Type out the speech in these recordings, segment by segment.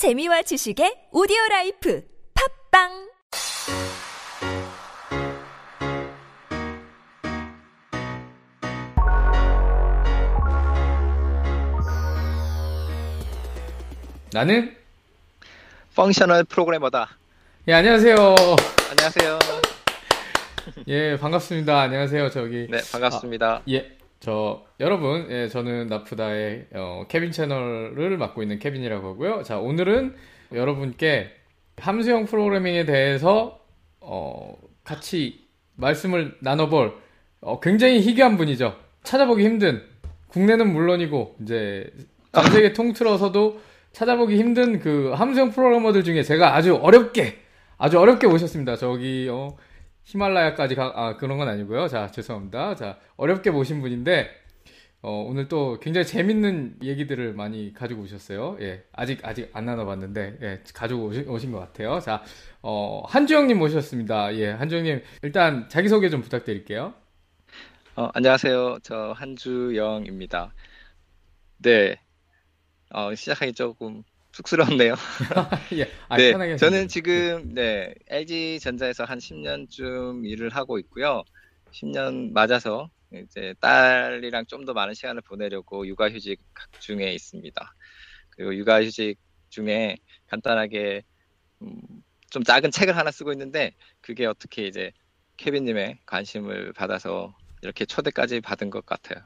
재미와 지식의 오디오 라이프 팟빵 나는 functional 프로그래머다. 예 안녕하세요. 안녕하세요. 예 반갑습니다. 안녕하세요. 저기 네, 반갑습니다. 예. 저 여러분, 예, 저는 나프다의 어, 케빈 채널을 맡고 있는 케빈이라고 하고요. 자, 오늘은 여러분께 함수형 프로그래밍에 대해서 어, 같이 말씀을 나눠볼 어, 굉장히 희귀한 분이죠. 찾아보기 힘든 국내는 물론이고 이제 전 세계 통틀어서도 찾아보기 힘든 그 함수형 프로그래머들 중에 제가 아주 어렵게 아주 어렵게 모셨습니다. 저기 어, 히말라야까지 가, 아, 그런 건 아니고요. 자, 죄송합니다. 자, 어렵게 모신 분인데, 어, 오늘 또 굉장히 재밌는 얘기들을 많이 가지고 오셨어요. 예, 아직, 아직 안 나눠봤는데, 예, 가지고 오신, 오신 것 같아요. 자, 어, 한주영님 모셨습니다. 예, 한주영님, 일단 자기소개 좀 부탁드릴게요. 어, 안녕하세요. 저 한주영입니다. 네. 어, 시작하기 조금 쑥스럽네요. 예, 아, 네, 편하게 저는 지금 네, LG 전자에서 한 10년쯤 일을 하고 있고요. 10년 맞아서 이제 딸이랑 좀 더 많은 시간을 보내려고 육아휴직 중에 있습니다. 그리고 육아휴직 중에 간단하게 음, 좀 작은 책을 하나 쓰고 있는데 그게 어떻게 이제 케빈님의 관심을 받아서 이렇게 초대까지 받은 것 같아요.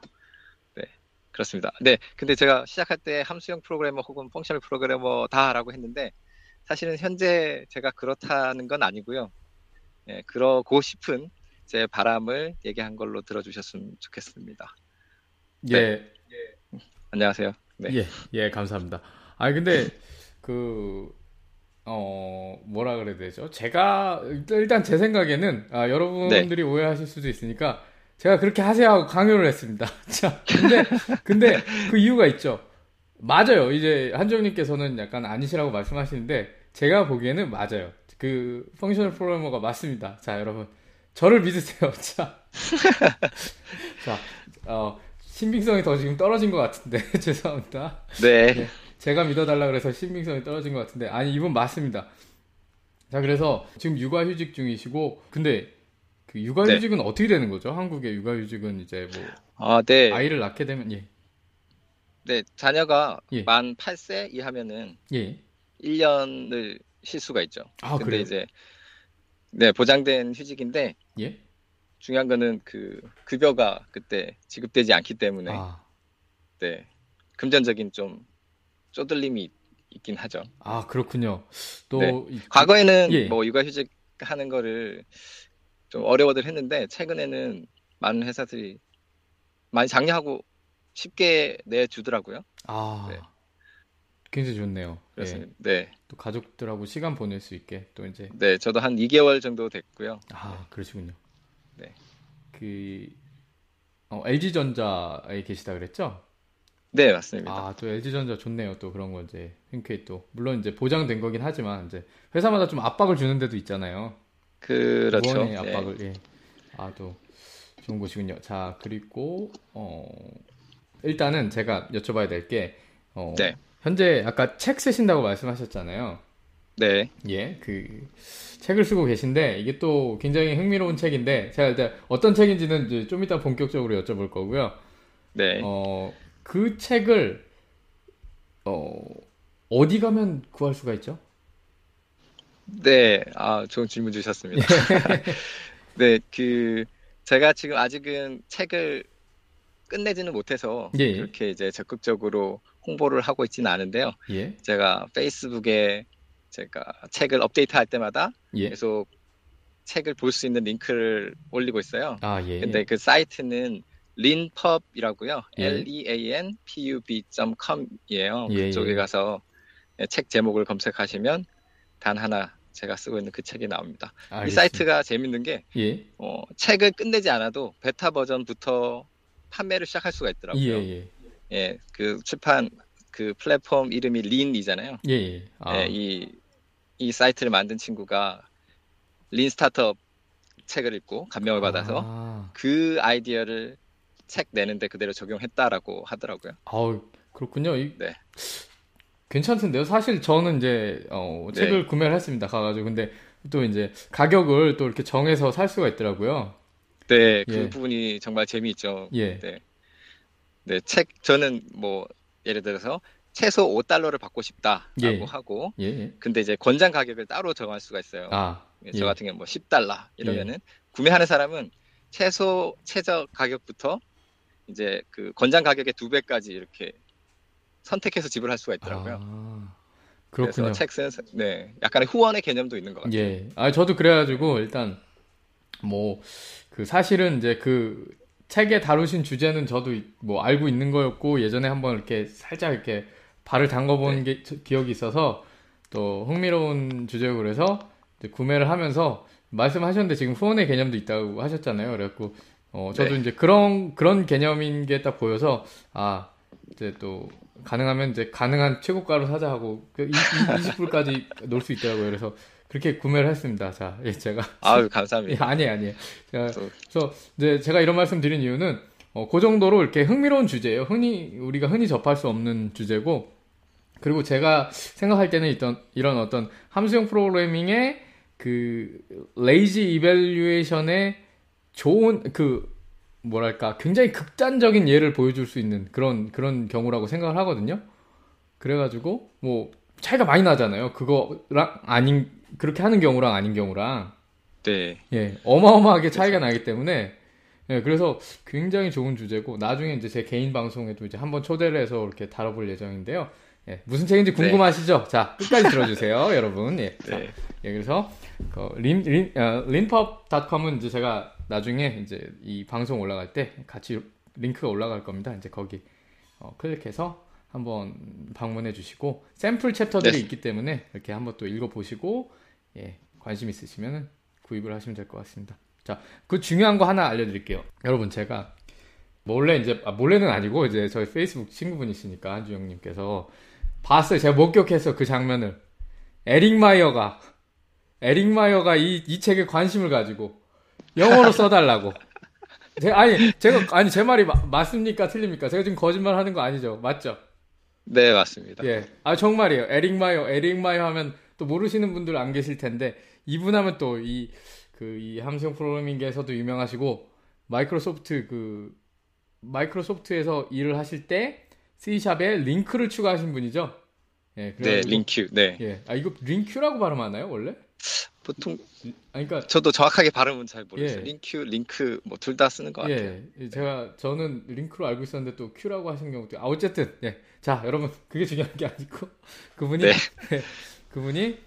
네, 그렇습니다. 네, 근데 제가 시작할 때 함수형 프로그래머 혹은 펑셔널 프로그래머 다라고 했는데 사실은 현재 제가 그렇다는 건 아니고요. 예, 그러고 싶은 제 바람을 얘기한 걸로 들어주셨으면 좋겠습니다. 예, 안녕하세요. 네. 예, 예, 감사합니다. 아, 근데, 그, 어, 뭐라 그래야 되죠? 제가, 일단- 제 생각에는, 아, 여러분들이 오해하실 수도 있으니까, 제가 그렇게 하세요 하고 강요를 했습니다. 자, 근데, 근데 그 이유가 있죠. 맞아요. 이제 한정님께서는 약간 아니시라고 말씀하시는데, 제가 보기에는 맞아요. 그, 펑셔널 프로그래머가 맞습니다. 자, 여러분. 저를 믿으세요. 자. 자, 어, 신빙성이 더 지금 떨어진 것 같은데, 죄송합니다. 네. 제가 믿어달라 그래서 신빙성이 떨어진 것 같은데 아니 이분 맞습니다. 자 그래서 지금 육아휴직 중이시고 근데 그 육아휴직은 어떻게 되는 거죠? 한국의 육아휴직은 이제 뭐 아, 네. 아이를 낳게 되면 예 네, 자녀가 예. 만 8세 이하면은 예. 1년을 쉴 수가 있죠. 아 근데 그래요? 이제 네, 보장된 휴직인데 예? 중요한 거는 그 급여가 그때 지급되지 않기 때문에 아, 네. 금전적인 좀 쪼들림이 있- 있긴 하죠. 아 그렇군요. 또 네. 이- 과거에는 예. 뭐 육아휴직 하는 거를 좀 어려워들 했는데 최근에는 많은 회사들이 많이 장려하고 쉽게 내주더라고요. 아 네. 굉장히 좋네요. 그래서 예. 네, 또 가족들하고 시간 보낼 수 있게 또 이제 네, 저도 한 2개월 정도 됐고요. 아 그러시군요. 네. 그 어, LG 전자에 계시다 그랬죠? 네, 맞습니다. 아, 또 LG전자 좋네요. 또 그런 거 이제 흔쾌히 또 물론 이제 보장된 거긴 하지만 이제 회사마다 좀 압박을 주는 데도 있잖아요. 그렇죠. 무언의 네. 압박을 예. 아, 또 좋은 곳이군요. 자, 그리고 어 일단은 제가 여쭤봐야 될게 어, 네. 현재 아까 책 쓰신다고 말씀하셨잖아요. 네, 예, 그 책을 쓰고 계신데 이게 또 굉장히 흥미로운 책인데 제가 일단 어떤 책인지는 이제 좀 이따 본격적으로 여쭤볼 거고요. 네. 어, 그 책을 어, 어디 가면 구할 수가 있죠? 네, 아, 좋은 질문 주셨습니다. 네, 그, 제가 지금 아직은 책을 끝내지는 못해서 예. 그렇게 이제 적극적으로 홍보를 하고 있지는 않은데요. 예, 제가 페이스북에 제가 책을 업데이트 할 때마다 예. 계속 책을 볼 수 있는 링크를 올리고 있어요. 아, 예. 근데 그 사이트는 linpub이라고요. 예. L-E-A-N-P-U-B.com이에요. 예, 그쪽에 예. 가서 책 제목을 검색하시면 단 하나 제가 쓰고 있는 그 책이 나옵니다. 이 알겠습니다. 사이트가 재밌는 게 예, 어, 책을 끝내지 않아도 베타 버전부터 판매를 시작할 수가 예, 있더라고요. 예, 예, 그 출판 그 플랫폼 이름이 린이잖아요. 예, 예. 아, 예, 이, 이 사이트를 만든 친구가 린 스타트업 책을 읽고 감명을 받아서 아, 그 아이디어를 책 내는데 그대로 적용했다라고 하더라고요. 아우, 그렇군요. 이, 네. 괜찮던데요. 사실 저는 이제 어, 네. 책을 구매를 했습니다. 가가지고 근데 또 이제 가격을 또 이렇게 정해서 살 수가 있더라고요. 네, 그 예. 부분이 정말 재미있죠. 예. 네. 네, 책, 저는 뭐, 예를 들어서 최소 5달러를 받고 싶다라고 예. 하고, 예. 예. 근데 이제 권장 가격을 따로 정할 수가 있어요. 아, 저 예. 같은 경우는 뭐 10달러 이러면은 구매하는 사람은 최소 최저 가격부터 이제 그 권장 가격의 두 배까지 이렇게 선택해서 지불할 수가 있더라고요. 아, 그렇군요. 책 사- 네 약간의 후원의 개념도 있는 것 같아요. 예. 아, 저도 그래가지고 일단 뭐 그 사실은 이제 그 책에 다루신 주제는 저도 이- 뭐 알고 있는 거였고 예전에 한번 이렇게 살짝 이렇게 발을 담궈본 게 저- 기억이 있어서 또 흥미로운 주제고 그래서 구매를 하면서 말씀하셨는데 지금 후원의 개념도 있다고 하셨잖아요. 그래갖고 어 저도 네. 이제 그런 그런 개념인 게 딱 보여서 아 이제 또 가능하면 이제 가능한 최고가로 사자 하고 그 20불까지 놓을 수 있더라고요. 그래서 그렇게 구매를 했습니다. 자, 예, 제가 아유 예, 감사합니다. 아니에요, 아니에요. 제가 또- 그래서 이제 제가 이런 말씀 드린 이유는 어, 그 정도로 이렇게 흥미로운 주제예요. 흔히 우리가 흔히 접할 수 없는 주제고 그리고 제가 생각할 때는 있던 이런 어떤 함수형 프로그래밍의 그 레이지 이밸류에이션의 좋은 그 뭐랄까 굉장히 극단적인 예를 보여줄 수 있는 그런 그런 경우라고 생각을 하거든요. 그래가지고 뭐 차이가 많이 나잖아요. 그거랑 아닌 그렇게 하는 경우랑 아닌 경우랑 네, 예 어마어마하게 차이가 나기 때문에 예 그래서 굉장히 좋은 주제고 나중에 이제 제 개인 방송에도 이제 한번 초대를 해서 이렇게 다뤄볼 예정인데요. 예 무슨 책인지 궁금하시죠? 자 끝까지 들어주세요, 여러분. 예. 자, 네, 예, 그래서 그 린, 린, 어, 린펍닷컴은 이제 제가 나중에 이제 이 방송 올라갈 때 같이 링크가 올라갈 겁니다. 이제 거기 어, 클릭해서 한번 방문해 주시고 샘플 챕터들이 네. 있기 때문에 이렇게 한번 또 읽어 보시고 예, 관심 있으시면 구입을 하시면 될 것 같습니다. 자, 그 중요한 거 하나 알려드릴게요. 여러분 제가 몰래 이제 아, 몰래는 아니고 이제 저희 페이스북 친구분이시니까 한주영님께서 봤어요. 제가 목격해서 그 장면을 에릭 마이어가 에릭 마이어가 이, 이 책에 관심을 가지고 영어로 써달라고. 제, 아니 제가 아니 제 말이 마- 맞습니까 틀립니까? 제가 지금 거짓말 하는 거 아니죠? 맞죠? 네 맞습니다. 예. 아 정말이에요. 에릭 마이어, 에릭 마이어 하면 또 모르시는 분들 안 계실 텐데 이분 하면 또 이 그 이 함수형 프로그래밍계에서도 유명하시고 마이크로소프트 그 마이크로소프트에서 일을 하실 때 C샵에 링크를 추가하신 분이죠. 예. 네, LINQ. 네, 예. 아 이거 LINQ라고 발음하나요 원래? 보통 아 그러니까 저도 정확하게 발음은 잘 모르겠어요. 예. 링큐, 링크 뭐 둘 다 쓰는 것 같아요. 예, 제가 저는 링크로 알고 있었는데 또 Q라고 하신 경우도 아 어쨌든 예, 자 여러분 그게 중요한 게 아니고 그분이 네. 예, 그분이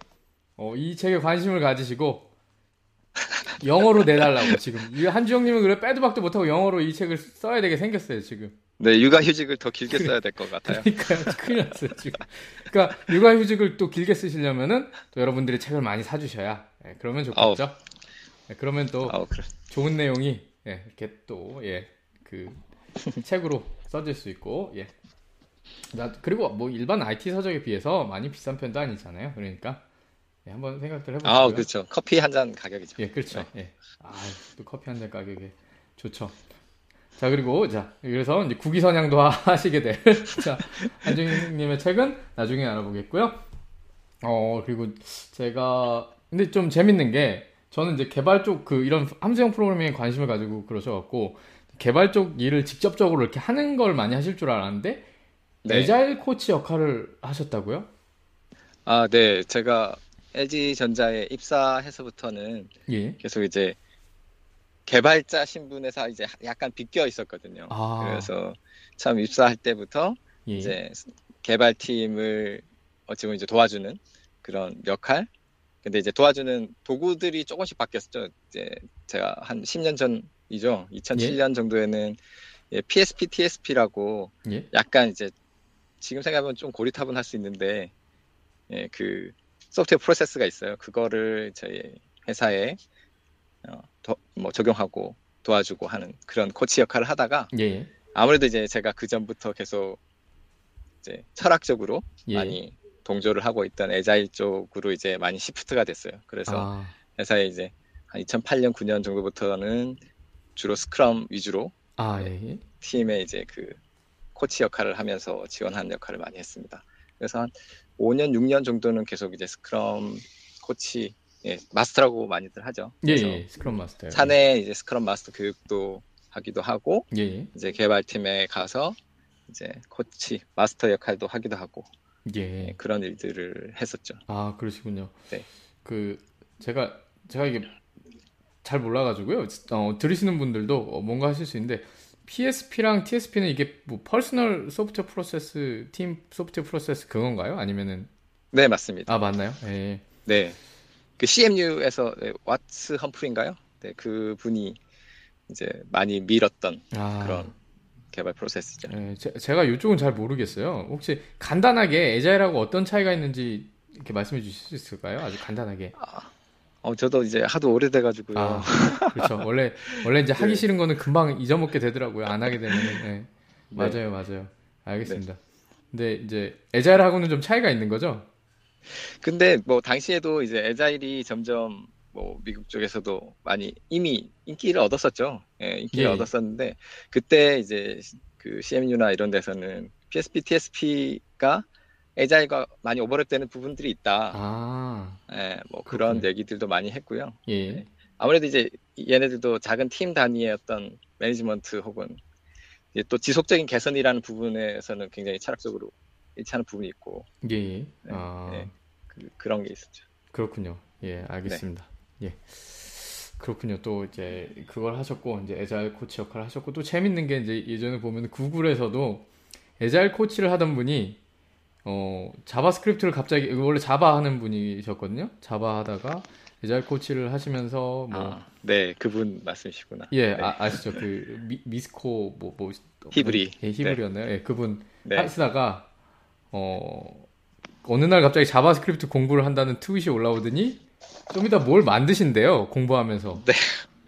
어, 이 책에 관심을 가지시고 영어로 내달라고 지금 이 한주영님은 그래 빼도 박도 못하고 영어로 이 책을 써야 되게 생겼어요 지금 네, 육아휴직을 더 길게 써야 될 것 같아요. 그러니까요 큰일 났어요 지금 그러니까 육아휴직을 또 길게 쓰시려면은 또 여러분들이 책을 많이 사주셔야 예, 그러면 좋겠죠 예, 그러면 또 아우 그래. 좋은 내용이 예, 이렇게 또 예, 그 책으로 써질 수 있고 예. 나- 그리고 뭐 일반 IT 서적에 비해서 많이 비싼 편도 아니잖아요. 그러니까 예, 한번 생각들 해보시고요. 아, 그렇죠. 커피 한 잔 가격이죠. 예, 그렇죠. 예. 아, 또 커피 한 잔 가격에 좋죠. 자, 그리고 자, 그래서 이제 국위 선양도 하시게 될 자, 한중님의 책은 나중에 알아보겠고요. 어, 그리고 제가 근데 좀 재밌는 게 저는 이제 개발 쪽 그 이런 함수형 프로그래밍에 관심을 가지고 그러셔갖고 개발 쪽 일을 직접적으로 이렇게 하는 걸 많이 하실 줄 알았는데 네. 에자일 코치 역할을 하셨다고요? 아, 네. 제가 LG전자에 입사해서부터는 예. 계속 이제 개발자 신분에서 이제 약간 비껴 있었거든요. 아. 그래서 처음 입사할 때부터 예. 이제 개발팀을 어찌 보면 이제 도와주는 그런 역할. 근데 이제 도와주는 도구들이 조금씩 바뀌었죠. 이제 제가 한 10년 전이죠. 2007년 정도에는 예, PSP, TSP라고 예. 약간 이제 지금 생각하면 좀 고리타분할 수 있는데 예, 그 소프트웨어 프로세스가 있어요. 그거를 저희 회사에 어, 도- 뭐 적용하고 도와주고 하는 그런 코치 역할을 하다가 예. 예. 아무래도 이제 제가 그 전부터 계속 이제 철학적으로 예. 많이 동조를 하고 있던 에자일 쪽으로 이제 많이 시프트가 됐어요. 그래서 아, 회사에 이제 한 2008년 9년 정도부터는 주로 스크럼 위주로 아, 예. 예. 팀의 이제 그 코치 역할을 하면서 지원하는 역할을 많이 했습니다. 그래서 한 5년, 6년 정도는 계속 이제 스크럼 코치, 예, 마스터라고 많이들 하죠. 예, 예. scrum master. 사내 이제 scrum master 교육도 하기도 하고, 예, 예. 이제 개발팀에 가서 이제 코치, 마스터 역할도 하기도 하고, 예. 예, 그런 일들을 했었죠. 아, 그러시군요. 네. 그 제가 제가 이게 잘 몰라가지고요. 어, 들으시는 분들도 어, 뭔가 하실 수 있는데 PSP랑 TSP는 이게 뭐 Personal Software Process, Team Software Process 그건가요? 아니면은 네, 맞습니다. 아 맞나요? 예. 네. 그 CMU에서 네, 왓츠 험프리인가요? 네, 그 분이 이제 많이 밀었던 아, 그런 개발 프로세스죠. 예, 제, 제가 이쪽은 잘 모르겠어요. 혹시 간단하게 에자일하고 어떤 차이가 있는지 이렇게 말씀해 주실 수 있을까요? 아주 간단하게. 어, 저도 이제 하도 오래돼가지고요. 아, 그렇죠. 원래 원래 이제 하기 네. 싫은 거는 금방 잊어먹게 되더라고요. 안 하게 되면은. 예. 네. 맞아요, 맞아요. 알겠습니다. 근데 이제 에자일하고는 좀 차이가 있는 거죠? 근데 뭐 당시에도 이제 에자일이 점점 뭐 미국 쪽에서도 많이 이미 인기를 얻었었죠. 예, 인기를 예. 얻었었는데 그때 이제 그 CMU나 이런 데서는 PSP, TSP가 에자일과 많이 오버랩되는 부분들이 있다. 아, 예, 뭐 그런 그렇군요. 얘기들도 많이 했고요. 예. 네. 아무래도 이제 얘네들도 작은 팀 단위의 어떤 매니지먼트 혹은 이제 또 지속적인 개선이라는 부분에서는 굉장히 철학적으로 일치하는 부분이 있고 예, 예. 네, 아, 네. 그, 그런 게 있었죠. 그렇군요. 예, 알겠습니다. 예. 그렇군요. 또 이제 그걸 하셨고, 이제 agile 코치 역할을 하셨고, 또 재밌는 게 이제 예전에 보면 구글에서도 agile 코치를 하던 분이, 어, JavaScript를 갑자기, 원래 Java 하는 분이셨거든요? Java 하다가 agile 코치를 하시면서, 뭐, 아, 네, 그분 말씀이시구나. 예, 네. 아, 아시죠? 그, 미, Miško, 뭐, 뭐, Hevery. 예, Hevery였나요? 예, 그분 네. 하시다가, 어, 어느 날 갑자기 JavaScript 공부를 한다는 트윗이 올라오더니, 좀 이따 뭘 만드신대요, 공부하면서. 네.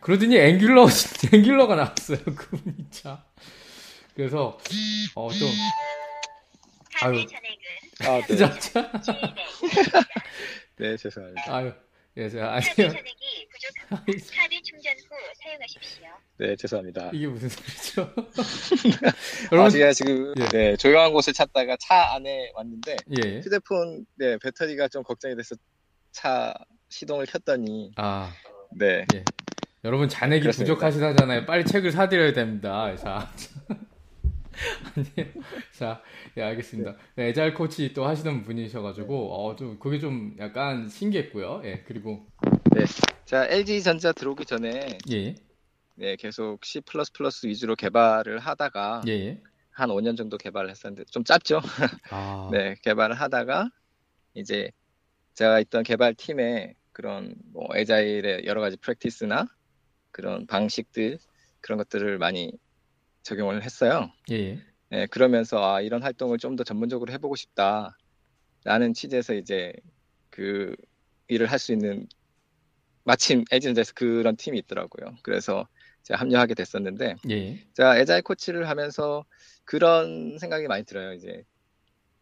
그러더니 Angular, Angular가 나왔어요, 그분이 참. 그래서, 어, 좀, 아유, 아, 네. 진짜, 네, 죄송합니다. 아유, 예, 제가, 아니요. 카드 사용하십시오. 네, 죄송합니다. 이게 무슨 소리죠? 아, 여러분, 제가 지금 예. 네, 조용한 곳을 찾다가 차 안에 왔는데 예. 휴대폰 네, 배터리가 좀 걱정이 돼서 차 시동을 켰더니 아, 네, 여러분 잔액이 그렇습니다. 부족하시다잖아요. 빨리 책을 사드려야 됩니다. 자, 아니요. 자, 예, 알겠습니다. 네, 에자일 코치 또 하시던 분이셔가지고, 어, 좀, 그게 좀 약간 신기했고요. 예, 그리고, 자 LG 전자 들어오기 전에 예, 네, 계속 C++ 위주로 개발을 하다가 예, 예. 한 5년 정도 개발을 했었는데 좀 짧죠? 아, 네, 개발을 하다가 이제 제가 있던 개발 팀에 그런 뭐 에자일의 여러 가지 프랙티스나 그런 방식들 그런 것들을 많이 적용을 했어요. 예, 예. 네, 그러면서 아, 이런 활동을 좀 더 전문적으로 해보고 싶다 라는 취지에서 이제 그 일을 할 수 있는 마침 에이전트에서 그런 팀이 있더라고요. 그래서 제가 합류하게 됐었는데 예, 예. 제가 agile 코치를 하면서 그런 생각이 많이 들어요. 이제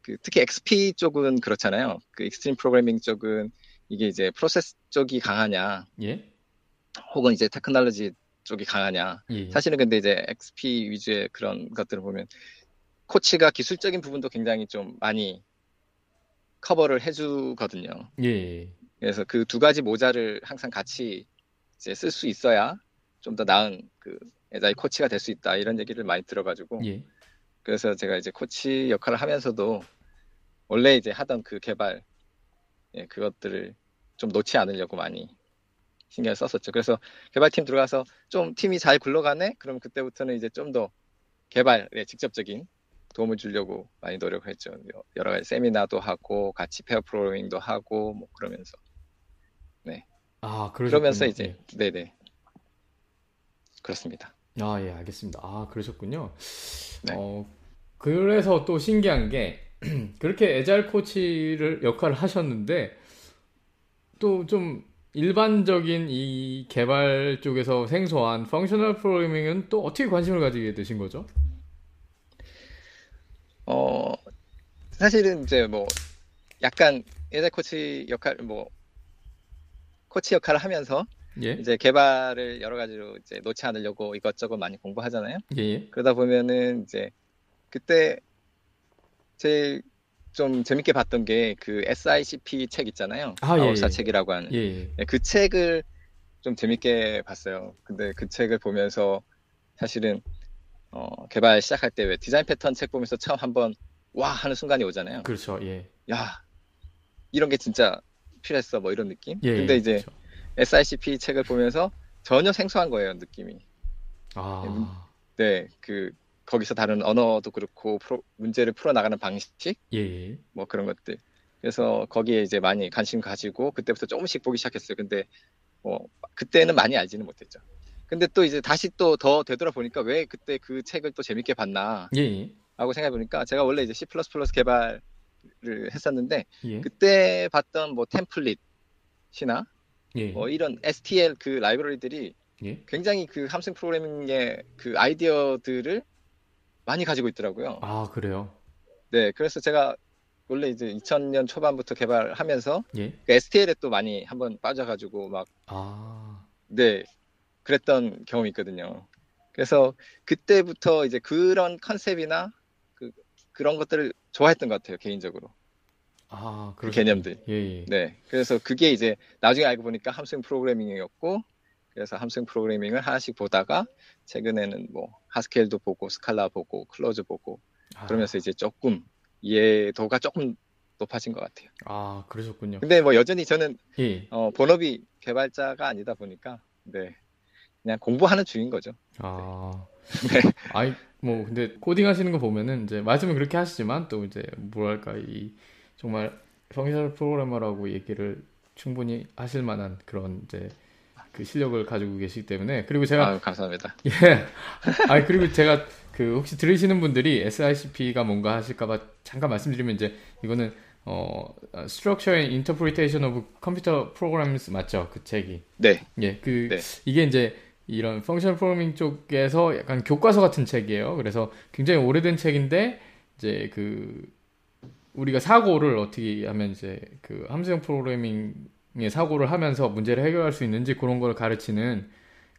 그 특히 XP 쪽은 그렇잖아요. 그 Extreme Programming 쪽은 이게 이제 프로세스 쪽이 강하냐, 예, 혹은 이제 테크놀로지 쪽이 강하냐. 예. 사실은 근데 이제 XP 위주의 그런 것들을 보면 코치가 기술적인 부분도 굉장히 좀 많이 커버를 해주거든요. 예, 예. 그래서 그 두 가지 모자를 항상 같이 이제 쓸 수 있어야 좀 더 나은 그 agile 코치가 될 수 있다 이런 얘기를 많이 들어가지고 예. 그래서 제가 이제 코치 역할을 하면서도 원래 이제 하던 그 개발 예, 그것들을 좀 놓지 않으려고 많이 신경을 썼었죠. 그래서 개발팀 들어가서 좀 팀이 잘 굴러가네? 그럼 그때부터는 이제 좀 더 개발에 직접적인 도움을 주려고 많이 노력을 했죠. 여러 가지 세미나도 하고 같이 페어 프로그래밍도 하고 뭐 그러면서 아, 그러셨군요. 그러면서 이제 예. 네네 그렇습니다. 아, 예, 알겠습니다. 아, 그러셨군요. 네. 어, 그래서 또 신기한 게, 그렇게 에자일 코치를 역할을 하셨는데, 또 좀 일반적인 이 개발 쪽에서 생소한 펑셔널 프로그래밍은 또 어떻게 관심을 가지게 되신 거죠? 어, 사실은 이제 뭐 약간 예대 코치 역할 뭐 코치 역할을 하면서 예, 이제 개발을 여러 가지로 이제 놓지 않으려고 이것저것 많이 공부하잖아요. 예, 예. 그러다 보면은 이제 그때 제일 좀 재밌게 봤던 게 그 SICP 책 있잖아요. 아, 예, 마법사 예. 책이라고 하는. 예, 예. 네, 그 책을 좀 재밌게 봤어요. 근데 그 책을 보면서 사실은 어, 개발 시작할 때 왜 디자인 패턴 책 보면서 처음 한번 와 하는 순간이 오잖아요. 그렇죠. 예. 야 이런 게 진짜 필요했어 뭐 이런 느낌. 예. 근데 예, 이제 그렇죠. SICP 책을 보면서 전혀 생소한 거예요 느낌이. 아. 네, 그 거기서 다른 언어도 그렇고 프로- 문제를 풀어 나가는 방식 예, 예. 뭐 그런 것들. 그래서 거기에 이제 많이 관심 가지고 그때부터 조금씩 보기 시작했어요. 근데 뭐 그때는 많이 알지는 못했죠. 근데 또 이제 다시 또 더 되돌아 보니까 왜 그때 그 책을 또 재밌게 봤나 예, 예. 하고 생각해 보니까 제가 원래 이제 C++ 개발 을 했었는데 예. 그때 봤던 뭐 템플릿이나 예. 뭐 이런 STL 그 라이브러리들이 예. 굉장히 그 함수 프로그래밍의 그 아이디어들을 많이 가지고 있더라고요. 아, 그래요. 네, 그래서 제가 원래 이제 2000년 초반부터 개발하면서 예. 그 STL에 또 많이 한번 빠져가지고 막, 아. 네, 그랬던 경험이 있거든요. 그래서 그때부터 이제 그런 컨셉이나 그, 그런 것들을 좋아했던 것 같아요, 개인적으로. 아, 그. 개념들. 예, 예. 네, 그래서 그게 이제 나중에 알고 보니까 함수형 프로그래밍이었고, 그래서 함수형 프로그래밍을 하나씩 보다가 최근에는 뭐 Haskell도 보고 Scala 보고 Clojure 보고 아, 그러면서 이제 조금 이해도가 조금 높아진 것 같아요. 아, 그러셨군요. 근데 뭐 여전히 저는 예. 어, 본업이 개발자가 아니다 보니까 네 그냥 공부하는 중인 거죠. 아. 네. 아이, 뭐, 근데 코딩 하시는 거 보면은 이제 말씀은 그렇게 하시지만 또 이제 뭐랄까, 이 정말 펑셔널 프로그래머라고 얘기를 충분히 하실 만한 그런 이제 그 실력을 가지고 계시기 때문에 그리고 제가 아유, 감사합니다. 예. 아 그리고 제가 그 혹시 들으시는 분들이 SICP가 뭔가 하실까봐 잠깐 말씀드리면 이제 이거는 어 Structure and Interpretation of Computer Programs 맞죠? 그 책이. 네, 예. 그 네. 이게 이제 이런 펑션 프로그래밍 쪽에서 약간 교과서 같은 책이에요. 그래서 굉장히 오래된 책인데 이제 그 우리가 사고를 어떻게 하면 이제 그 함수형 프로그래밍의 사고를 하면서 문제를 해결할 수 있는지 그런 걸 가르치는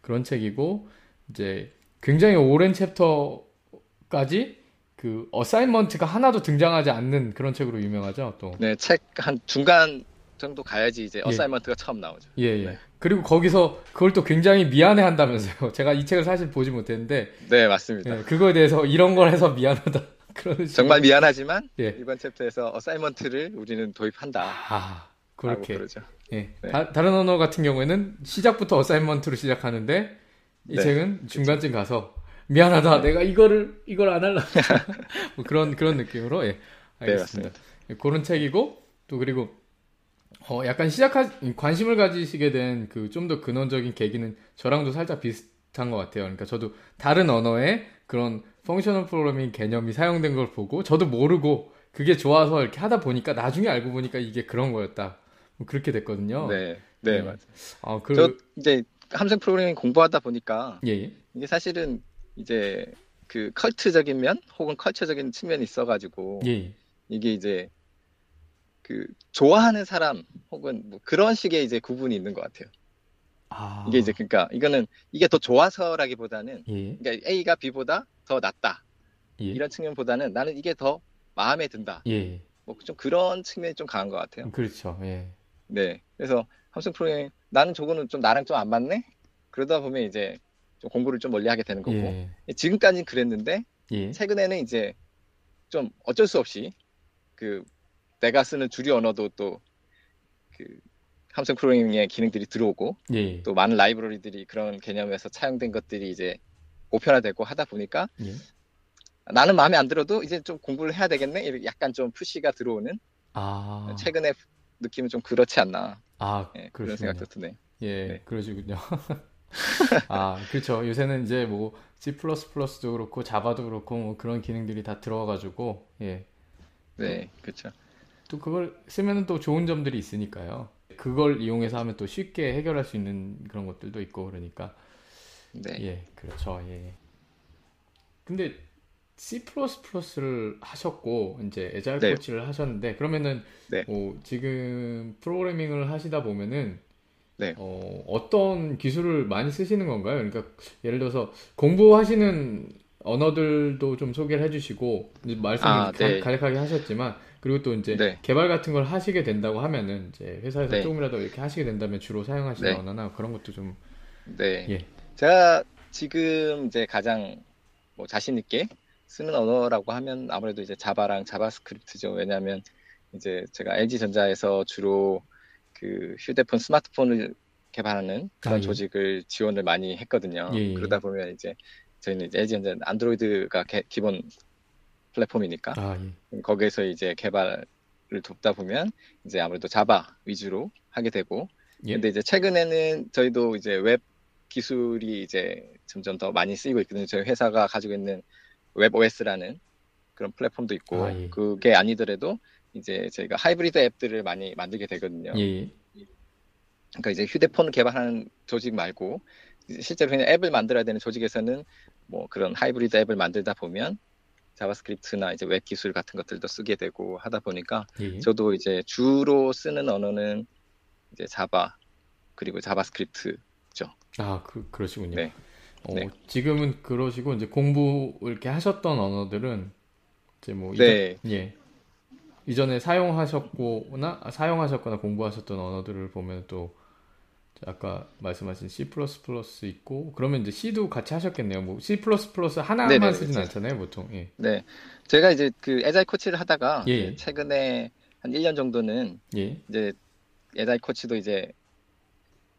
그런 책이고 이제 굉장히 오랜 챕터까지 그 어사인먼트가 하나도 등장하지 않는 그런 책으로 유명하죠. 또. 네, 책 한 중간 정도 가야지 이제 어사이먼트가 처음 나오죠. 예, 예. 네. 그리고 거기서 그걸 또 굉장히 미안해 한다면서요. 제가 이 책을 사실 보지 못했는데, 네, 맞습니다. 예, 그거에 대해서 이런 걸 해서 미안하다. 그런. 정말 미안하지만 예. 이번 챕터에서 assignment를 우리는 도입한다. 아, 그렇게. 그러죠. 예. 네. 다른 언어 같은 경우에는 시작부터 assignment로 시작하는데, 이 네. 책은 중간쯤 가서, 미안하다. 내가 이거를, 이걸 안 할라. 뭐 그런, 그런 느낌으로, 예. 네, 알겠습니다. 예, 그런 책이고, 또 그리고, 어, 약간 시작하, 관심을 가지시게 된 그 좀 더 근원적인 계기는 저랑도 살짝 비슷한 것 같아요. 그러니까 저도 다른 언어에 그런 functional 프로그래밍 개념이 사용된 걸 보고, 저도 모르고, 그게 좋아서 이렇게 하다 보니까 나중에 알고 보니까 이게 그런 거였다. 뭐 그렇게 됐거든요. 네, 네, 네. 맞아요. 아, 그, 저 이제 함정 프로그래밍 공부하다 보니까 예, 예. 이게 사실은 이제 그 컬트적인 면 혹은 컬처적인 측면이 있어가지고 예, 예. 이게 이제 그 좋아하는 사람 혹은 뭐 그런 식의 이제 구분이 있는 것 같아요. 아, 이게 이제 그러니까 이거는 이게 더 좋아서라기보다는 예, 그러니까 A가 B보다 더 낫다 예. 이런 측면보다는 나는 이게 더 마음에 든다. 예, 뭐좀 그런 측면이 좀 강한 것 같아요. 그렇죠. 예. 네. 그래서 함수 프로그래밍 나는 저거는 좀 나랑 좀 안 맞네. 그러다 보면 이제 좀 공부를 좀 멀리 하게 되는 거고 예, 지금까지는 그랬는데 예. 최근에는 이제 좀 어쩔 수 없이 그 내가 쓰는 주류 언어도 또 그 함수 프로그래밍의 기능들이 들어오고 예, 또 많은 라이브러리들이 그런 개념에서 차용된 것들이 이제 보편화되고 하다 보니까 예. 나는 마음에 안 들어도 이제 좀 공부를 해야 되겠네. 이렇게 약간 좀 푸시가 들어오는 아, 최근에 느낌은 좀 그렇지 않나 아, 예, 그런. 생각도 드네요. 예, 네. 그러시군요. 아, 그렇죠. 요새는 이제 뭐 C++도 그렇고 자바도 그렇고 뭐 그런 기능들이 다 들어와가지고 예, 네, 그렇죠. 또 그걸 쓰면은 또 좋은 점들이 있으니까요. 그걸 이용해서 하면 또 쉽게 해결할 수 있는 그런 것들도 있고 그러니까 네. 예, 그렇죠. 예. 근데 C++를 하셨고 이제 에자일 네. 코치를 하셨는데 그러면은 네. 뭐 지금 프로그래밍을 하시다 보면은 네. 어, 어떤 기술을 많이 쓰시는 건가요? 그러니까 예를 들어서 공부하시는 언어들도 좀 소개를 해주시고 말씀을 아, 가- 네. 간략하게 하셨지만 그리고 또 이제 네. 개발 같은 걸 하시게 된다고 하면은 이제 회사에서 네. 조금이라도 이렇게 하시게 된다면 주로 사용하시는 네. 언어나 그런 것도 좀 네. 예. 제가 지금 이제 가장 뭐 자신 있게 쓰는 언어라고 하면 아무래도 이제 자바랑 자바스크립트죠. 왜냐하면 이제 제가 LG전자에서 주로 그 휴대폰 스마트폰을 개발하는 그런 아, 예. 조직을 지원을 많이 했거든요. 예, 예. 그러다 보면 이제 저희는 이제 LG전자는 안드로이드가 개- 기본 플랫폼이니까 아, 예. 거기에서 이제 개발을 돕다 보면 이제 아무래도 자바 위주로 하게 되고 예. 근데 이제 최근에는 저희도 이제 웹 기술이 이제 점점 더 많이 쓰이고 있거든요. 저희 회사가 가지고 있는 webOS라는 그런 플랫폼도 있고 아, 예. 그게 아니더라도 이제 저희가 하이브리드 앱들을 많이 만들게 되거든요. 예, 예. 그러니까 이제 휴대폰을 개발하는 조직 말고 실제로 그냥 앱을 만들어야 되는 조직에서는 뭐 그런 하이브리드 앱을 만들다 보면 자바스크립트나 이제 웹 기술 같은 것들도 쓰게 되고 하다 보니까 예, 예. 저도 이제 주로 쓰는 언어는 이제 자바 그리고 자바스크립트 아, 그, 그러시군요. 네. 어, 네. 지금은 그러시고 이제 공부 이렇게 하셨던 언어들은 이제 뭐 네. 이전, 예. 이전에 사용하셨거나 아, 사용하셨거나 공부하셨던 언어들을 보면 또 아까 말씀하신 C++ 있고 그러면 이제 C도 같이 하셨겠네요. 뭐 C++ 하나만 네네네, 쓰진 그렇죠. 않잖아요, 보통. 예. 네. 제가 이제 그 agile 코치를 하다가 예. 이제 최근에 한 1년 정도는 예. 이제 에자일 코치도 이제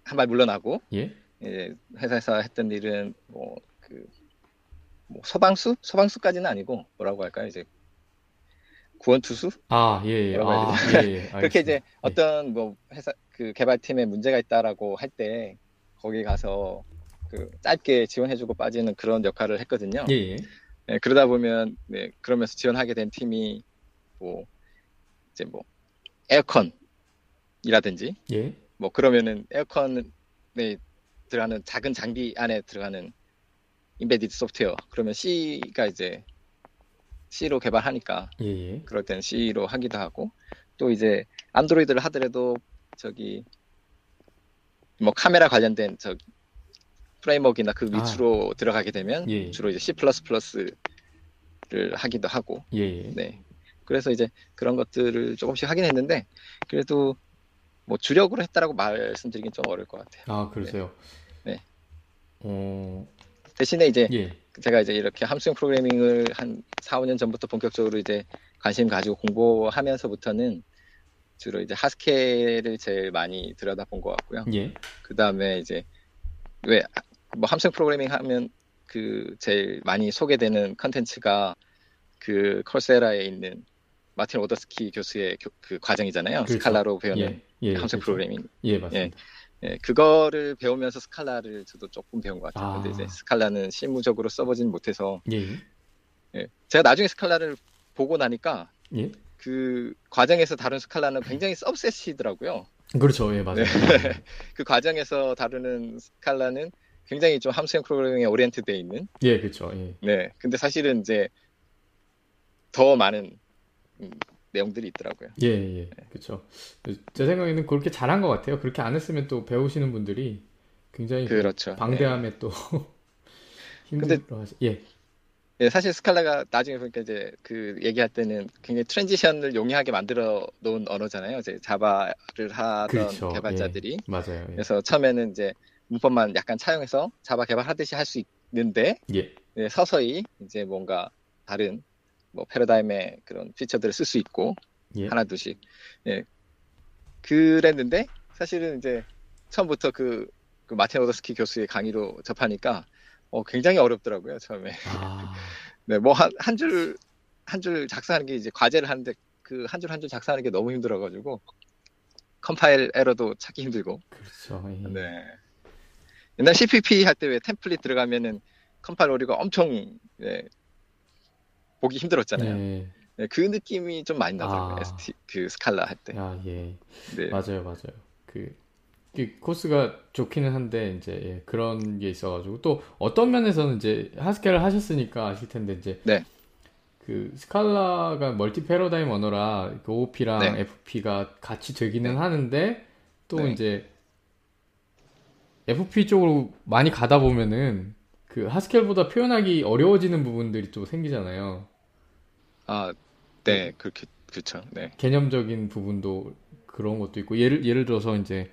한 발 물러나고 예. 이제 회사에서 했던 일은 뭐그 뭐 소방수? 소방수까지는 아니고 뭐라고 할까요? 이제 구원투수? 아, 예, 예. 아, 예, 예. 그렇게 이제. 예. 어떤 뭐 회사 그 개발팀에 문제가 있다라고 할 때 거기 가서 그 짧게 지원해주고 빠지는 그런 역할을 했거든요. 예, 예. 네, 그러다 보면 네, 그러면서 지원하게 된 팀이 뭐 이제 뭐 에어컨이라든지 예. 뭐 그러면은 에어컨에 들어가는 작은 장비 안에 들어가는 인베디드 소프트웨어 그러면 C가 이제 C로 개발하니까 예, 예. 그럴 때는 C로 하기도 하고 또 이제 안드로이드를 하더라도 저기 뭐 카메라 관련된 저 프레임워크나 그 아. 위주로 들어가게 되면 예. 주로 이제 C++를 하기도 하고 예, 예. 네 그래서 이제 그런 것들을 조금씩 하긴 했는데 그래도 뭐 주력으로 했다라고 말씀드리긴 좀 어려울 것 같아요 아, 그러세요. 네. 어, 대신에 이제 예. 제가 이제 이렇게 함수형 프로그래밍을 한 4, 5년 전부터 본격적으로 이제 관심 가지고 공부하면서부터는 주로 이제 하스켈을 제일 많이 들여다본 것 같고요. 예. 그 다음에 이제 왜 뭐 함수형 프로그래밍 하면 그 제일 많이 소개되는 컨텐츠가 그 Coursera에 있는 마틴 오더스키 교수의 교- 그 과정이잖아요. 그렇죠. 스칼라로 배우는 예. 예. 함수형 그렇죠. 프로그래밍. 예, 맞습니다. 예, 그거를 배우면서 스칼라를 저도 조금 배운 것 같아요. 아. 근데 이제 스칼라는 실무적으로 써보지는 못해서 예. 예. 예. 제가 나중에 스칼라를 보고 나니까 예. 그 과정에서 다룬 스칼라는 굉장히 subset이더라고요. 그렇죠. 예, 맞아요. 그 과정에서 다루는 스칼라는 굉장히 좀 함수형 프로그래밍에 orient되어 있는. 예, 그렇죠. 예. 네. 근데 사실은 이제 더 많은 음, 내용들이 있더라고요. 예, 예. 그렇죠. 제 생각에는 그렇게 잘한 것 같아요. 그렇게 안 했으면 또 배우시는 분들이 굉장히 그 그렇죠. 방대함에 또 힘들어 하시. 예. 예, 사실 스칼라가 나중에 보니까 이제 그 얘기할 때는 굉장히 transition을 용이하게 만들어 놓은 언어잖아요. 이제 자바를 하던 그렇죠. 개발자들이. 예. 맞아요. 예. 그래서 처음에는 이제 문법만 약간 차용해서 자바 개발하듯이 할 수 있는데 예. 네, 서서히 이제 뭔가 다른 뭐 패러다임의 그런 피처들을 쓸 수 있고 예. 하나 둘씩 예 그랬는데 사실은 이제 처음부터 그, 그 마틴 오더스키 교수의 강의로 접하니까 어 굉장히 어렵더라고요 처음에 아. 네뭐 한한줄 한 줄 작성하는 게 이제 과제를 하는데 그 한 줄 한 줄 작성하는 게 너무 힘들어가지고 컴파일 에러도 찾기 힘들고 그렇죠. 예. 네. 옛날 CPP 할 때 왜 템플릿 들어가면은 컴파일 오류가 엄청 예, 보기 힘들었잖아요. 예. 네, 그 느낌이 좀 많이 나더라고요. 아. STL 그 스칼라 할 때. 아, 예. 네. 맞아요, 맞아요. 그, 그 코스가 좋기는 한데 이제 예, 그런 게 있어가지고 또 어떤 면에서는 이제 하스켈을 하셨으니까 아실 텐데 이제 네. 그 스칼라가 multi 패러다임 언어라 그 OOP랑 네. FP가 같이 되기는 하는데 또 네. 이제 FP 쪽으로 많이 가다 보면은 그 하스켈보다 표현하기 어려워지는 부분들이 또 생기잖아요. 아, 네, 그렇게 그렇죠. 네. 개념적인 부분도 그런 것도 있고 예를 예를 들어서 이제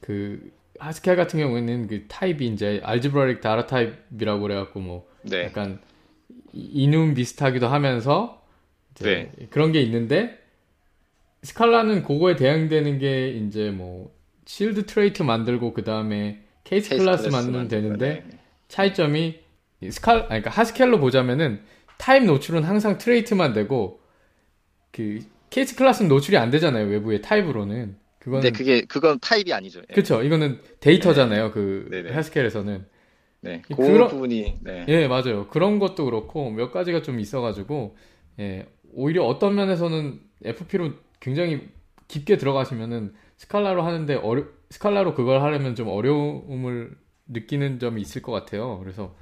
그 하스켈 같은 경우에는 그 타입이 이제 알지브라릭 다라 타입이라고 그래갖고 뭐 네. 약간 이- 이눈 비슷하기도 하면서 이제 그런 게 있는데 스칼라는 그거에 대응되는 게 이제 뭐 sealed trait 만들고 그 다음에 case, case class class 만들면 되는데 네. 차이점이 이 스칼 아니 그러니까 하스켈로 보자면은 타입 노출은 항상 trait만 되고 그 case class는 노출이 안 되잖아요 외부의 타입으로는 그거는 근데 그게 그건 타입이 아니죠. 예. 그렇죠 이거는 데이터잖아요 그 네네. 네. 이그 그런- 부분이 네. 예, 맞아요. 그런 것도 그렇고 몇 가지가 좀 있어가지고 예, 오히려 어떤 면에서는 FP로 굉장히 깊게 들어가시면은 스칼라로 하는데 어려 스칼라로 그걸 하려면 좀 어려움을 느끼는 점이 있을 것 같아요. 그래서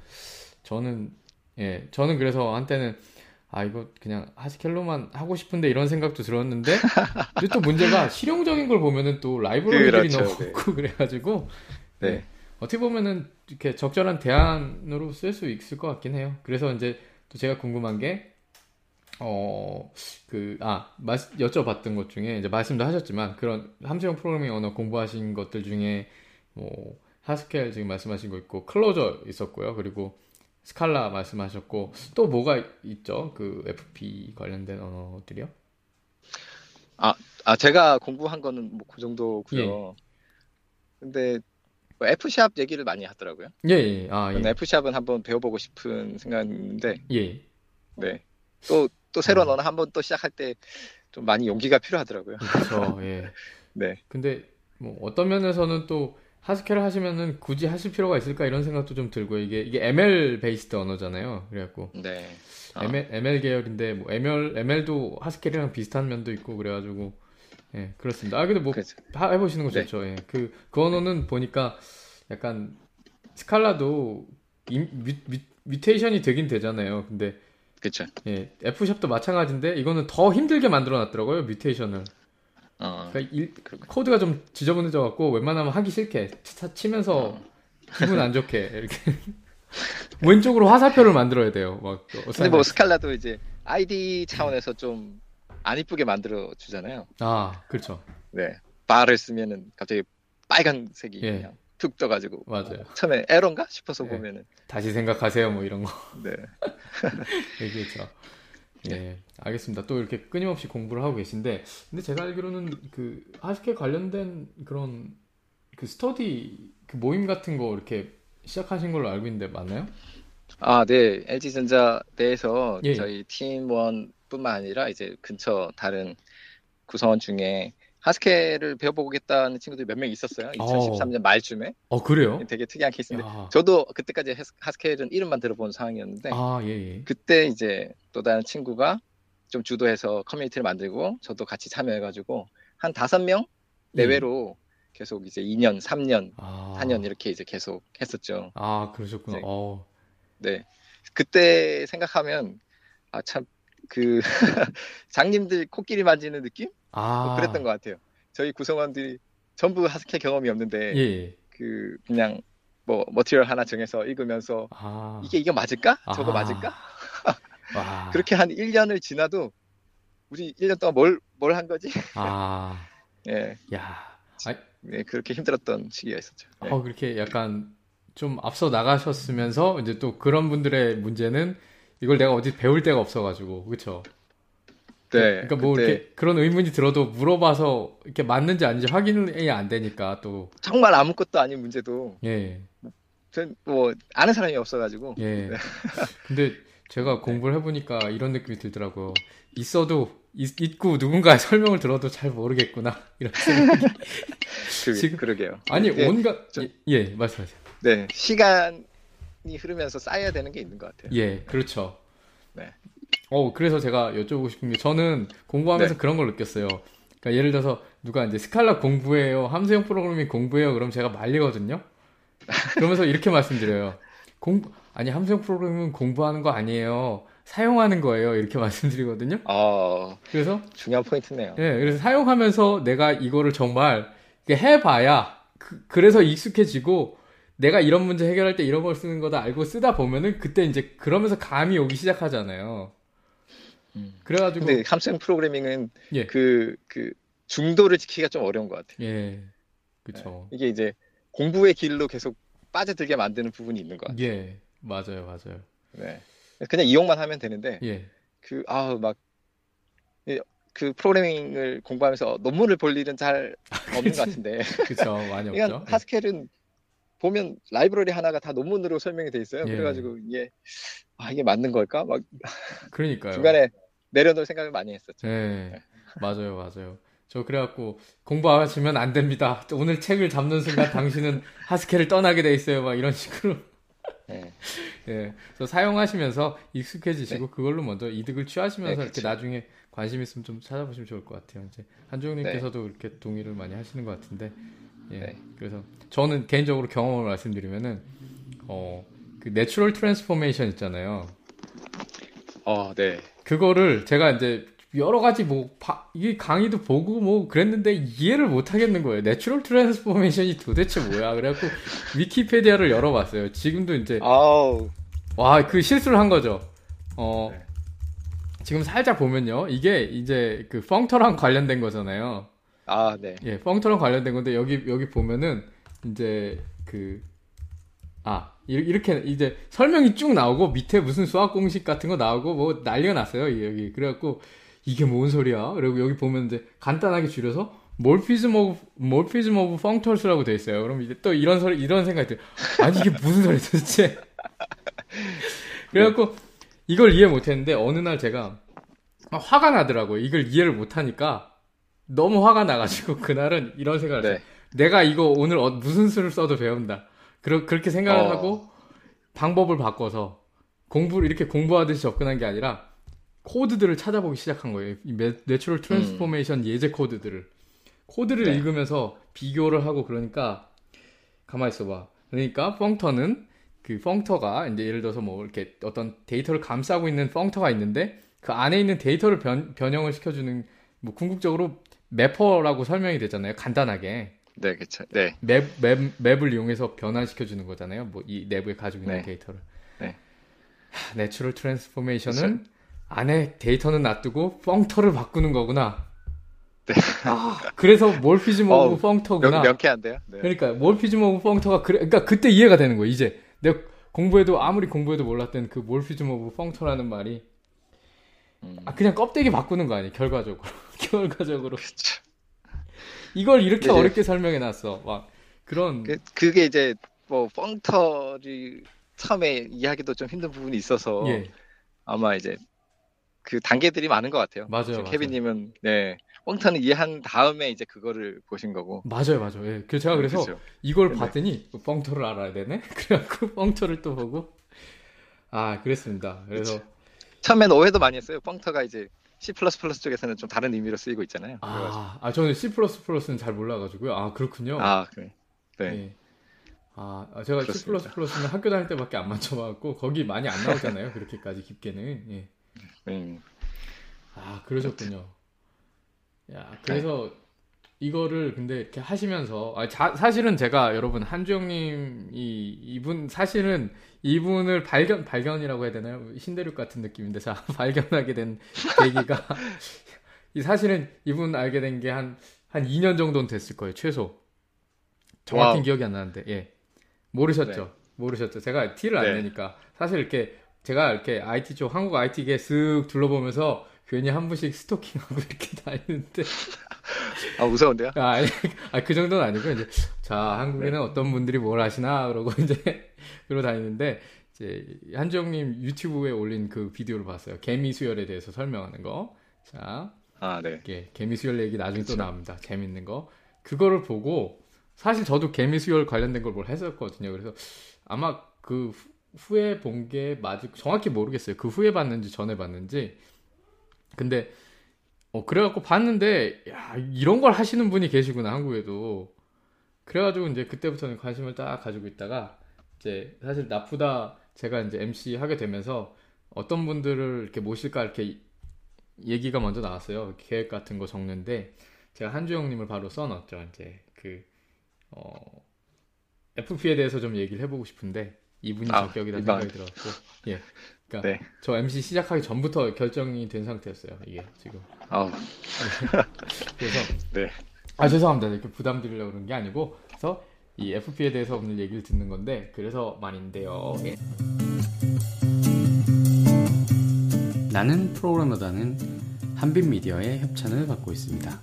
저는 예, 저는 그래서 한때는 아 이거 그냥 하스켈로만 하고 싶은데 이런 생각도 들었는데 근데 또 문제가 실용적인 걸 보면은 또 라이브러리들이 그렇죠, 너무 네. 없고 그래가지고 네. 어떻게 보면은 이렇게 적절한 대안으로 쓸 수 있을 것 같긴 해요. 그래서 이제 또 제가 궁금한 게, 어, 그, 아, 마, 여쭤봤던 것 중에 이제 말씀도 하셨지만 그런 함수형 프로그래밍 언어 공부하신 것들 중에 뭐, 하스켈 지금 말씀하신 거 있고, 클로저 있었고요. 그리고 스칼라 말씀하셨고, 또 뭐가 있죠? 그 FP 관련된 언어들이요? 아 제가 공부한 거는 뭐 그 정도고요. 예. 근데 뭐 F샵 얘기를 많이 하더라고요. 예, 예, 아, 저는 예. F샵은 한번 배워보고 싶은 생각인데, 예. 네. 또, 또 새로운 어. 언어 한번 또 시작할 때 좀 많이 용기가 필요하더라고요. 그렇죠. 예. 네. 근데 뭐 어떤 면에서는 또 하스켈을 하시면은 굳이 하실 필요가 있을까 이런 생각도 좀 들고 이게 이게 ML 베이스드 언어잖아요. 그래갖고 네. 아, ML, ML 계열인데 뭐 ML ML도 하스켈이랑 비슷한 면도 있고 그래가지고 예 그렇습니다. 아 근데 뭐 그렇죠. 하- 해보시는 거 네. 좋죠. 예. 그, 그 언어는 보니까 약간 스칼라도 임- mu, mu, mutation이 되긴 되잖아요. 근데 그쵸. 예, F샵도 마찬가지인데 이거는 더 힘들게 만들어 놨더라고요. mutation을. 어, 그러니까 일- 코드가 좀 지저분해져 갖고 웬만하면 하기 싫게 치, 치면서 기분 안 좋게 이렇게 왼쪽으로 화살표를 만들어야 돼요. 막 근데 뭐 스칼라도 이제 아이디 차원에서 좀 안 이쁘게 만들어 주잖아요. 아 그렇죠. 네. 바를 쓰면은 갑자기 빨간색이 예. 그냥 툭 떠가지고 맞아요. 처음에 에러인가 싶어서 예. 보면은 다시 생각하세요. 뭐 이런 거 네. 얘기했죠. 예, 알겠습니다. 또 이렇게 끊임없이 공부를 하고 계신데, 근데 제가 알기로는 그 하스켈 관련된 그런 그 스터디 그 모임 같은 거 이렇게 시작하신 걸로 알고 있는데 맞나요? 아, 네. LG전자 내에서 예. 저희 팀원뿐만 아니라 이제 근처 다른 구성원 중에 하스켈을 배워보겠다는 친구들이 몇 명 있었어요. 2013년 말쯤에. 어 그래요? 되게 특이한 케이스인데. 야. 저도 그때까지 하스- 하스켈은 이름만 들어본 상황이었는데, 아 예, 예. 그때 이제 또 다른 친구가 좀 주도해서 커뮤니티를 만들고, 저도 같이 참여해가지고, 한 다섯 명 내외로 계속 이제 2년, 3년, 아, 4년 이렇게 이제 계속 했었죠. 아 그러셨구나. 어, 네. 그때 생각하면, 아, 참, 그, 장님들 코끼리 만지는 느낌? 아 뭐 그랬던 것 같아요. 저희 구성원들이 전부 하스켈 경험이 없는데, 예, 예. 그, 그냥, 뭐, 머티리얼 하나 정해서 읽으면서, 아, 이게, 이거 맞을까? 저거 아. 맞을까? 와, 그렇게 한 1년을 지나도, 우리 1년 동안 뭘, 뭘 한 거지? 아, 예, 야, 네, 그렇게 힘들었던 시기가 있었죠. 네. 어 그렇게 약간 좀 앞서 나가셨으면서 이제 또 그런 분들의 문제는 이걸 내가 어디 배울 데가 없어가지고, 그렇죠? 네, 그러니까 뭐 그때 이렇게 그런 의문이 들어도 물어봐서 이렇게 맞는지 아닌지 확인이 안 되니까 또 정말 아무것도 아닌 문제도, 예, 전 뭐, 아는 사람이 없어가지고, 예. 근데 제가 공부를 해보니까 이런 느낌이 들더라고요. 있어도 있, 있고 누군가의 설명을 들어도 잘 모르겠구나 이런 생각이. 그, 지금- 그러게요. 아니 네, 온갖 좀- 예, 예 말씀하세요. 네, 시간이 흐르면서 쌓여야 되는 게 있는 것 같아요. 예, 그렇죠. 네. 어, 그래서 제가 여쭤보고 싶은 게 저는 공부하면서 네. 그런 걸 느꼈어요. 그러니까 예를 들어서 누가 이제 스칼라 공부해요, 함수형 프로그래밍 공부해요, 그럼 제가 말리거든요. 그러면서 이렇게 말씀드려요. 공부 아니 함수형 프로그래밍은 공부하는 거 아니에요. 사용하는 거예요. 이렇게 말씀드리거든요. 어, 그래서 중요한 포인트네요. 예, 그래서 사용하면서 내가 이거를 정말 해봐야 그, 래서 익숙해지고 내가 이런 문제 해결할 때 이런 걸 쓰는 거다 알고 쓰다 보면은 그때 이제 그러면서 감이 오기 시작하잖아요. 그래가지고 근데 함수형 프로그래밍은 예, 그, 그 중도를 지키기가 좀 어려운 것 같아요. 예, 그쵸. 이게 이제 공부의 길로 계속 빠져들게 만드는 부분이 있는 것 같아요. 예, 맞아요, 맞아요. 네. 그냥 이용만 하면 되는데 예, 그 아우 막그 프로그래밍을 공부하면서 논문을 볼 일은 잘 없는 것 같은데 그쵸, 많이 없죠. 하스켈은 보면 라이브러리 하나가 다 논문으로 설명이 돼 있어요. 예. 그래가지고 이게 아 이게 맞는 걸까? 막 그러니까요. 중간에 내려놓을 생각을 많이 했었죠. 예, 맞아요, 맞아요. 저 그래갖고 공부하시면 안 됩니다. 오늘 책을 잡는 순간 당신은 하스켈을 떠나게 돼 있어요. 막 이런 식으로. 네. 예, 그래서 사용하시면서 익숙해지시고 그걸로 먼저 이득을 취하시면서 네, 이렇게 그쵸. 나중에 관심 있으면 좀 찾아보시면 좋을 것 같아요. 이제 한종님께서도 이렇게 동의를 많이 하시는 것 같은데, 예, 네. 그래서 저는 개인적으로 경험을 말씀드리면은 어, 그 natural transformation 있잖아요. 어, 네. 그거를 제가 이제 여러 가지 뭐 바- 이 강의도 보고 뭐 그랬는데 이해를 못 하겠는 거예요. natural transformation이 도대체 뭐야? 그래갖고 Wikipedia를 열어봤어요. 지금도 이제 와 그 실수를 한 거죠. 어 네. 지금 살짝 보면요, 이게 이제 그 functor랑 관련된 거잖아요. 아, 네. 예, functor랑 관련된 건데 여기 여기 보면은 이제 그 아, 이- 이렇게 이제 설명이 쭉 나오고 밑에 무슨 수학 공식 같은 거 나오고 뭐 난리가 났어요. 이- 여기. 그래갖고 이게 뭔 소리야? 그리고 여기 보면 이제 간단하게 줄여서 morphism of morphism of functors라고 돼 있어요. 그럼 이제 또 이런 소리 이런 생각이 들어요. 아니 이게 무슨 소리야 도대체? 그래갖고 이걸 이해 못 했는데 어느 날 제가 막 화가 나더라고요. 이걸 이해를 못 하니까 너무 화가 나가지고 그날은 이런 생각을 했어요. 네. 내가 이거 오늘 어- 무슨 수를 써도 배운다. 그러, 그렇게 생각을 어. 하고 방법을 바꿔서 공부를 이렇게 공부하듯이 접근한 게 아니라 코드들을 찾아보기 시작한 거예요. natural transformation 예제 코드들을. 코드를 네. 읽으면서 비교를 하고 그러니까 가만히 있어봐. 그러니까 functor는 그 functor가 이제 예를 들어서 뭐 이렇게 어떤 데이터를 감싸고 있는 functor가 있는데 그 안에 있는 데이터를 변, 변형을 시켜주는 뭐 궁극적으로 mapper라고 설명이 되잖아요. 간단하게. 네, 그쵸. 네. map, map, map을 이용해서 변환시켜 주는 거잖아요. 뭐 이 내부에 가지고 있는 네. 데이터를. 네. 하, natural transformation은 안에 데이터는 놔두고 functor를 바꾸는 거구나. 네. 아, 그래서 morphism of 어우, functor구나. 명, 명쾌한데요? 네. 그러니까 morphism of functor가 그래, 그러니까 그때 이해가 되는 거예요. 이제 내가 공부해도 아무리 공부해도 몰랐던 그 morphism of functor라는 말이 음, 아 그냥 껍데기 바꾸는 거 아니에요. 결과적으로 결과적으로 그쵸. 이걸 이렇게 네. 어렵게 설명해 놨어. 막 그런 그, 그게 이제 뭐 펑터를 처음에 이해하기도 좀 힘든 부분이 있어서 예 아마 이제 그 단계들이 많은 것 같아요. 맞아요. 케빈님은 네 펑터는 이해한 다음에 이제 그거를 보신 거고. 맞아요 맞아요. 예. 그 제가 그래서 그쵸? 이걸 네네. 봤더니 펑터를 알아야 되네. 그래갖고 펑터를 또 보고 아 그랬습니다. 그래서 처음에는 오해도 많이 했어요. 펑터가 이제 C++ 쪽에서는 좀 다른 의미로 쓰이고 있잖아요. 그래가지고. 아, 아 저는 C++는 잘 몰라가지고요. 아 그렇군요. 아, 그래. 네. 예. 아, 아, 제가 그렇습니다. C++는 학교 다닐 때밖에 안 맞춰봤고 거기 많이 안 나오잖아요. 그렇게까지 깊게는. 예. 음, 아, 그러셨군요. 야, 그래서 이거를 근데 이렇게 하시면서 아, 자- 사실은 제가 여러분 한주영님 이 이분 사실은 이분을 발견 발견이라고 해야 되나요? 신대륙 같은 느낌인데 자 발견하게 된 계기가. 이 사실은 이분 알게 된 게 한 한 2년 정도는 됐을 거예요 최소. 정확히 와우. 기억이 안 나는데 예. 모르셨죠? 모르셨죠? 제가 티를 안 네. 내니까. 사실 이렇게 제가 이렇게 IT 쪽 한국 IT계 쓱 둘러보면서 괜히 한 분씩 스토킹하고 이렇게 다니는데 아, 무서운데요? 아, 아니, 아, 그 정도는 아니고, 이제, 자, 한국에는 어떤 분들이 뭘 하시나, 그러고 이제, 그러고 다니는데, 이제, 한주영님 유튜브에 올린 그 비디오를 봤어요. 개미 수혈에 대해서 설명하는 거. 자, 아, 네. 이게 개미 수혈 얘기 나중에 또 그쵸. 나옵니다. 재밌는 거. 그거를 보고, 사실 저도 개미 수혈 관련된 걸 뭘 했었거든요. 그래서 아마 그 후- 후에 본 게 맞을, 정확히 모르겠어요. 그 후에 봤는지 전에 봤는지. 근데, 어, 그래갖고 봤는데, 야, 이런 걸 하시는 분이 계시구나, 한국에도. 그래가지고 이제 그때부터는 관심을 딱 가지고 있다가, 이제 사실 나쁘다 제가 이제 MC 하게 되면서 어떤 분들을 이렇게 모실까 이렇게 얘기가 먼저 나왔어요. 계획 같은 거 적는데, 제가 한주영님을 바로 써놨죠. 이제 그, 어, FP에 대해서 좀 얘기를 해보고 싶은데, 이분이 아, 적격이다 이방. 생각이 들었고 예. 그러니까 네. 저 MC 시작하기 전부터 결정이 된 상태였어요. 이게 지금. 아우, 그래서 네. 아 죄송합니다. 이렇게 부담 드리려고 그런 게 아니고 그래서 이 FP에 대해서 오늘 얘기를 듣는 건데 그래서 말인데요. 예. 나는 프로그래머다는 한빛미디어의 협찬을 받고 있습니다.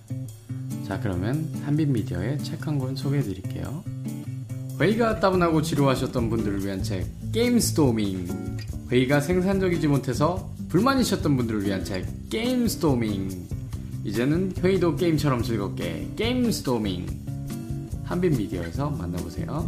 자 그러면 한빛미디어의 책 한 권 소개해 드릴게요. 회의가 따분하고 지루하셨던 분들을 위한 책 게임 스토밍 회의가 생산적이지 못해서 불만이셨던 분들을 위한 책 게임 스토밍 이제는 회의도 게임처럼 즐겁게 게임 스토밍 한빛 미디어에서 만나보세요.